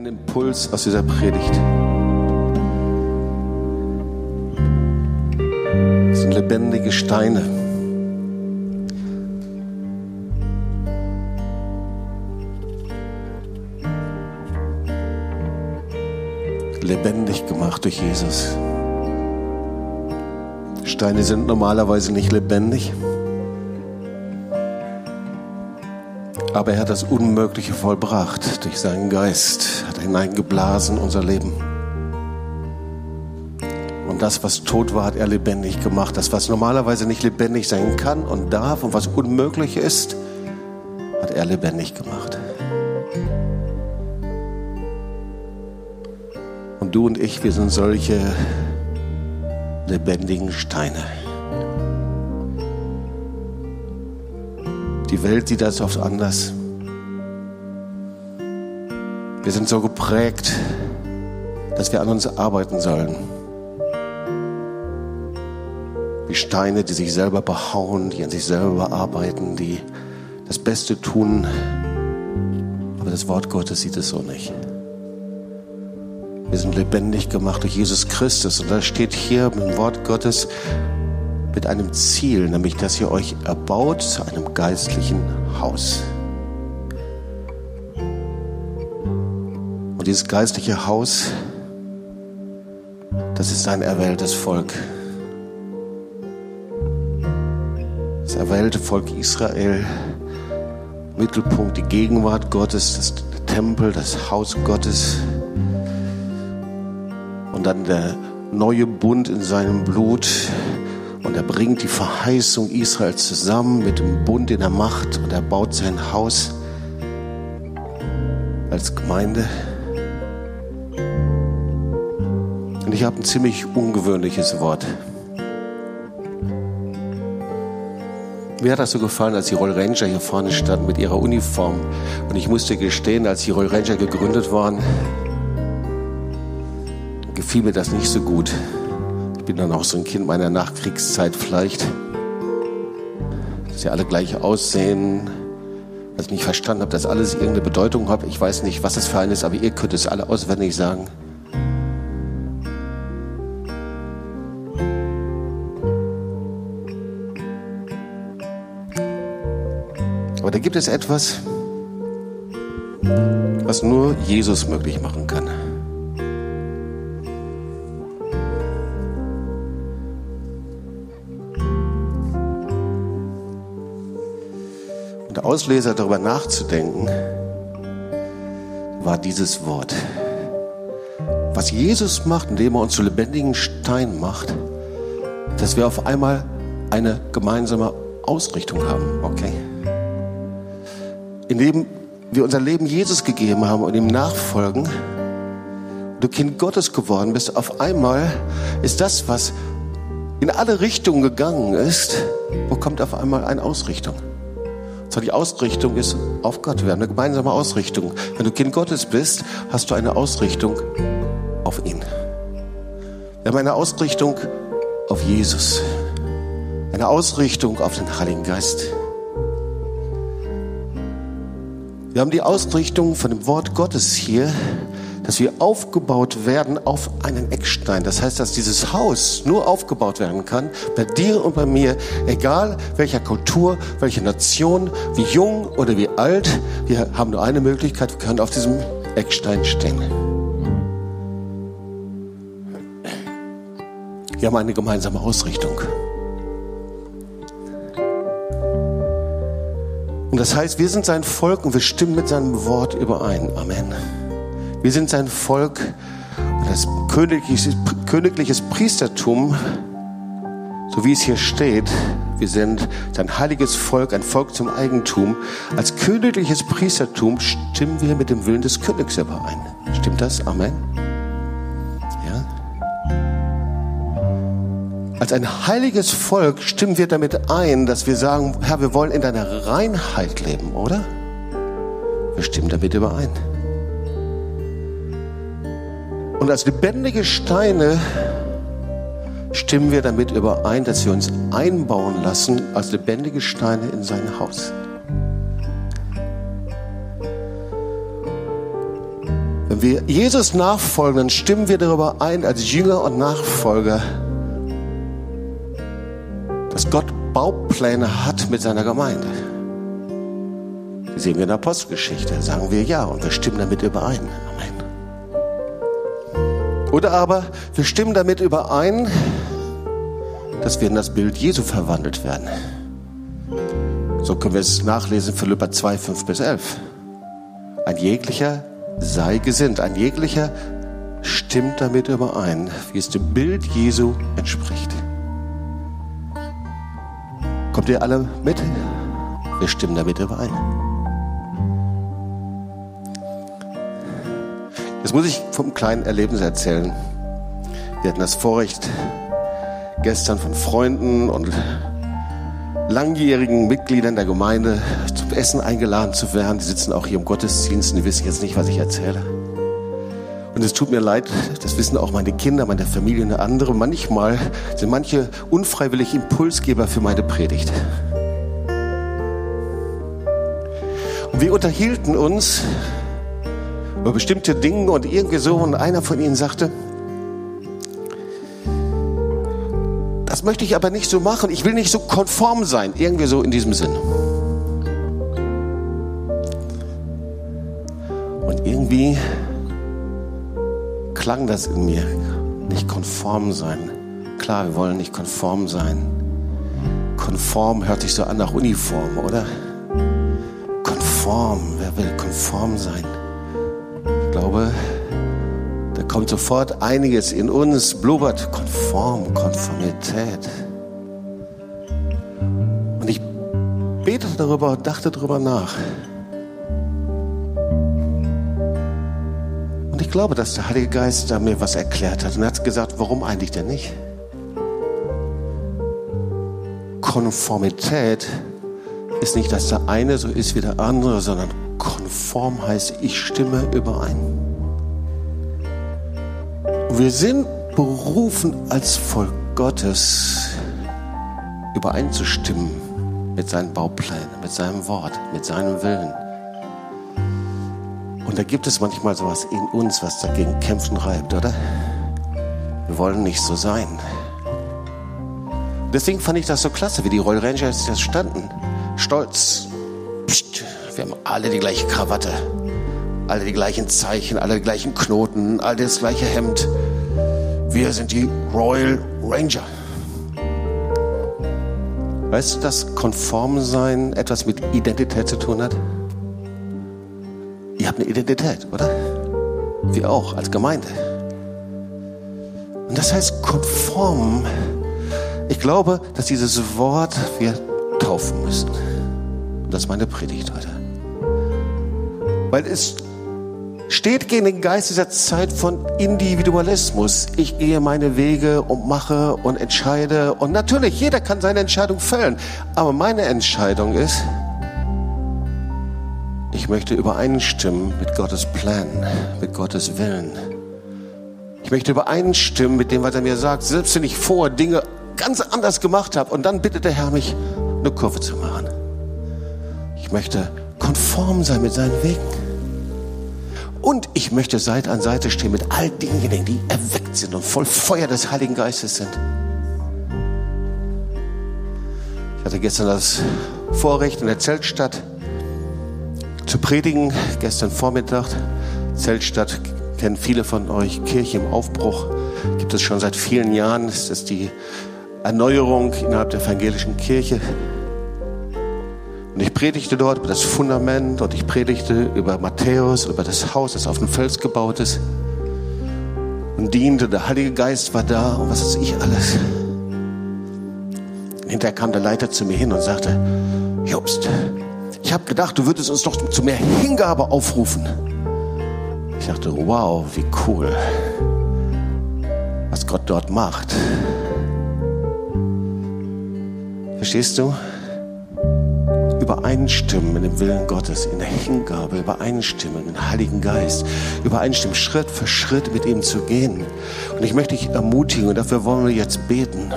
einen Impuls aus dieser Predigt. Das sind lebendige Steine. Lebendig gemacht durch Jesus. Steine sind normalerweise nicht lebendig. Aber er hat das Unmögliche vollbracht durch seinen Geist, hat hineingeblasen in unser Leben. Und das, was tot war, hat er lebendig gemacht. Das, was normalerweise nicht lebendig sein kann und darf und was unmöglich ist, hat er lebendig gemacht. Und du und ich, wir sind solche lebendigen Steine. Die Welt sieht das oft anders. Wir sind so geprägt, dass wir an uns arbeiten sollen. Wie Steine, die sich selber behauen, die an sich selber arbeiten, die das Beste tun. Aber das Wort Gottes sieht es so nicht. Wir sind lebendig gemacht durch Jesus Christus. Und da steht hier im Wort Gottes, mit einem Ziel, nämlich dass ihr euch erbaut zu einem geistlichen Haus. Und dieses geistliche Haus, das ist ein erwähltes Volk. Das erwählte Volk Israel, Mittelpunkt die Gegenwart Gottes, das Tempel, das Haus Gottes und dann der neue Bund in seinem Blut, und er bringt die Verheißung Israels zusammen mit dem Bund, den er macht. Und er baut sein Haus als Gemeinde. Und ich habe ein ziemlich ungewöhnliches Wort. Mir hat das so gefallen, als die Roll Ranger hier vorne standen mit ihrer Uniform. Und ich musste gestehen, als die Roll Ranger gegründet waren, gefiel mir das nicht so gut bin dann auch so ein Kind meiner Nachkriegszeit vielleicht, dass sie alle gleich aussehen, dass ich nicht verstanden habe, dass alles irgendeine Bedeutung hat. Ich weiß nicht, was es für ein ist, aber ihr könnt es alle auswendig sagen. Aber da gibt es etwas, was nur Jesus möglich machen kann. Ausleser darüber nachzudenken, war dieses Wort. Was Jesus macht, indem er uns zu lebendigen Stein macht, dass wir auf einmal eine gemeinsame Ausrichtung haben, okay? Indem wir unser Leben Jesus gegeben haben und ihm nachfolgen, du Kind Gottes geworden bist, auf einmal ist das, was in alle Richtungen gegangen ist, bekommt auf einmal eine Ausrichtung. So die Ausrichtung ist auf Gott. Wir haben eine gemeinsame Ausrichtung. Wenn du Kind Gottes bist, hast du eine Ausrichtung auf ihn. Wir haben eine Ausrichtung auf Jesus. Eine Ausrichtung auf den Heiligen Geist. Wir haben die Ausrichtung von dem Wort Gottes hier dass wir aufgebaut werden auf einen Eckstein. Das heißt, dass dieses Haus nur aufgebaut werden kann bei dir und bei mir, egal welcher Kultur, welche Nation, wie jung oder wie alt. Wir haben nur eine Möglichkeit, wir können auf diesem Eckstein stehen. Wir haben eine gemeinsame Ausrichtung. Und das heißt, wir sind sein Volk und wir stimmen mit seinem Wort überein. Amen. Wir sind sein Volk, das königliches, königliches Priestertum, so wie es hier steht. Wir sind sein heiliges Volk, ein Volk zum Eigentum. Als königliches Priestertum stimmen wir mit dem Willen des Königs überein. Stimmt das? Amen. Ja. Als ein heiliges Volk stimmen wir damit ein, dass wir sagen, Herr, wir wollen in deiner Reinheit leben, oder? Wir stimmen damit überein. Und als lebendige Steine stimmen wir damit überein, dass wir uns einbauen lassen als lebendige Steine in sein Haus. Wenn wir Jesus nachfolgen, dann stimmen wir darüber ein, als Jünger und Nachfolger, dass Gott Baupläne hat mit seiner Gemeinde. Die sehen wir in der Apostelgeschichte. Sagen wir ja und wir stimmen damit überein. Amen. Oder aber wir stimmen damit überein, dass wir in das Bild Jesu verwandelt werden. So können wir es nachlesen, Philippa 2, 5 bis 11. Ein jeglicher sei gesinnt, ein jeglicher stimmt damit überein, wie es dem Bild Jesu entspricht. Kommt ihr alle mit? Wir stimmen damit überein. Jetzt muss ich vom kleinen Erlebnis erzählen. Wir hatten das Vorrecht, gestern von Freunden und langjährigen Mitgliedern der Gemeinde zum Essen eingeladen zu werden. Die sitzen auch hier im Gottesdienst und die wissen jetzt nicht, was ich erzähle. Und es tut mir leid, das wissen auch meine Kinder, meine Familie und andere. Manchmal sind manche unfreiwillig Impulsgeber für meine Predigt. Und wir unterhielten uns über bestimmte Dinge und irgendwie so und einer von ihnen sagte, das möchte ich aber nicht so machen, ich will nicht so konform sein, irgendwie so in diesem Sinn. Und irgendwie klang das in mir. Nicht konform sein. Klar, wir wollen nicht konform sein. Konform hört sich so an nach Uniform, oder? Konform, wer will konform sein? Glaube, da kommt sofort einiges in uns, blubbert Konform, Konformität. Und ich betete darüber, dachte darüber nach. ich glaube, dass der Heilige Geist da mir was erklärt hat. Und er hat gesagt, warum eigentlich denn nicht? Konformität ist nicht, dass der eine so ist wie der andere, sondern konform heißt, ich stimme überein. Wir sind berufen, als Volk Gottes übereinzustimmen mit seinen Bauplänen, mit seinem Wort, mit seinem Willen. Und da gibt es manchmal sowas in uns, was dagegen kämpfen reibt, oder? Wir wollen nicht so sein. Deswegen fand ich das so klasse, wie die Royal Rangers das standen. Stolz. Wir haben alle die gleiche Krawatte, alle die gleichen Zeichen, alle die gleichen Knoten, alle das gleiche Hemd. Wir sind die Royal Ranger. Weißt du, dass Konformsein etwas mit Identität zu tun hat? Ihr habt eine Identität, oder? Wir auch als Gemeinde. Und das heißt konform. Ich glaube, dass dieses Wort wir taufen müssen. Das ist meine Predigt heute. Weil es steht gegen den Geist dieser Zeit von Individualismus. Ich gehe meine Wege und mache und entscheide. Und natürlich, jeder kann seine Entscheidung fällen. Aber meine Entscheidung ist, ich möchte übereinstimmen mit Gottes Plan, mit Gottes Willen. Ich möchte übereinstimmen mit dem, was er mir sagt. Selbst wenn ich vor Dinge ganz anders gemacht habe und dann bittet der Herr mich, eine Kurve zu machen. Ich möchte konform sein mit seinen Wegen. Und ich möchte Seite an Seite stehen mit all denjenigen, die erweckt sind und voll Feuer des Heiligen Geistes sind. Ich hatte gestern das Vorrecht in der Zeltstadt zu predigen. Gestern Vormittag, Zeltstadt, kennen viele von euch, Kirche im Aufbruch, gibt es schon seit vielen Jahren. Es ist die Erneuerung innerhalb der evangelischen Kirche. Und ich predigte dort über das Fundament und ich predigte über Matthäus, über das Haus, das auf dem Fels gebaut ist. Und diente, der Heilige Geist war da und was weiß ich alles. Hinterher kam der Leiter zu mir hin und sagte, Jobst, ich habe gedacht, du würdest uns doch zu mehr Hingabe aufrufen. Ich dachte, wow, wie cool, was Gott dort macht. Verstehst du? Übereinstimmen in dem Willen Gottes, in der Hingabe, übereinstimmen in den Heiligen Geist, übereinstimmen, Schritt für Schritt mit ihm zu gehen. Und ich möchte dich ermutigen, und dafür wollen wir jetzt beten.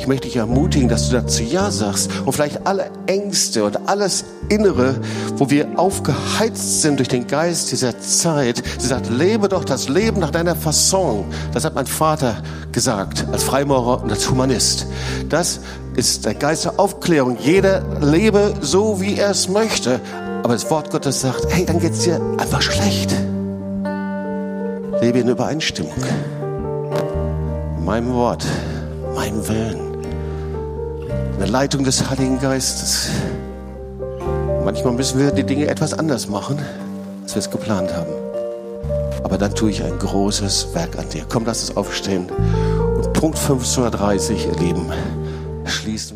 Ich möchte dich ermutigen, dass du dazu Ja sagst und vielleicht alle Ängste und alles Innere, wo wir aufgeheizt sind durch den Geist dieser Zeit. Sie sagt, lebe doch das Leben nach deiner Fasson. Das hat mein Vater gesagt, als Freimaurer und als Humanist. Das ist der Geist der Aufklärung. Jeder lebe so, wie er es möchte. Aber das Wort Gottes sagt, hey, dann geht's dir einfach schlecht. Lebe in Übereinstimmung. Meinem Wort, meinem Willen. In der Leitung des Heiligen Geistes. Manchmal müssen wir die Dinge etwas anders machen, als wir es geplant haben. Aber dann tue ich ein großes Werk an dir. Komm, lass es aufstehen. Und Punkt 15.30 Uhr, ihr Lieben, schließen wir.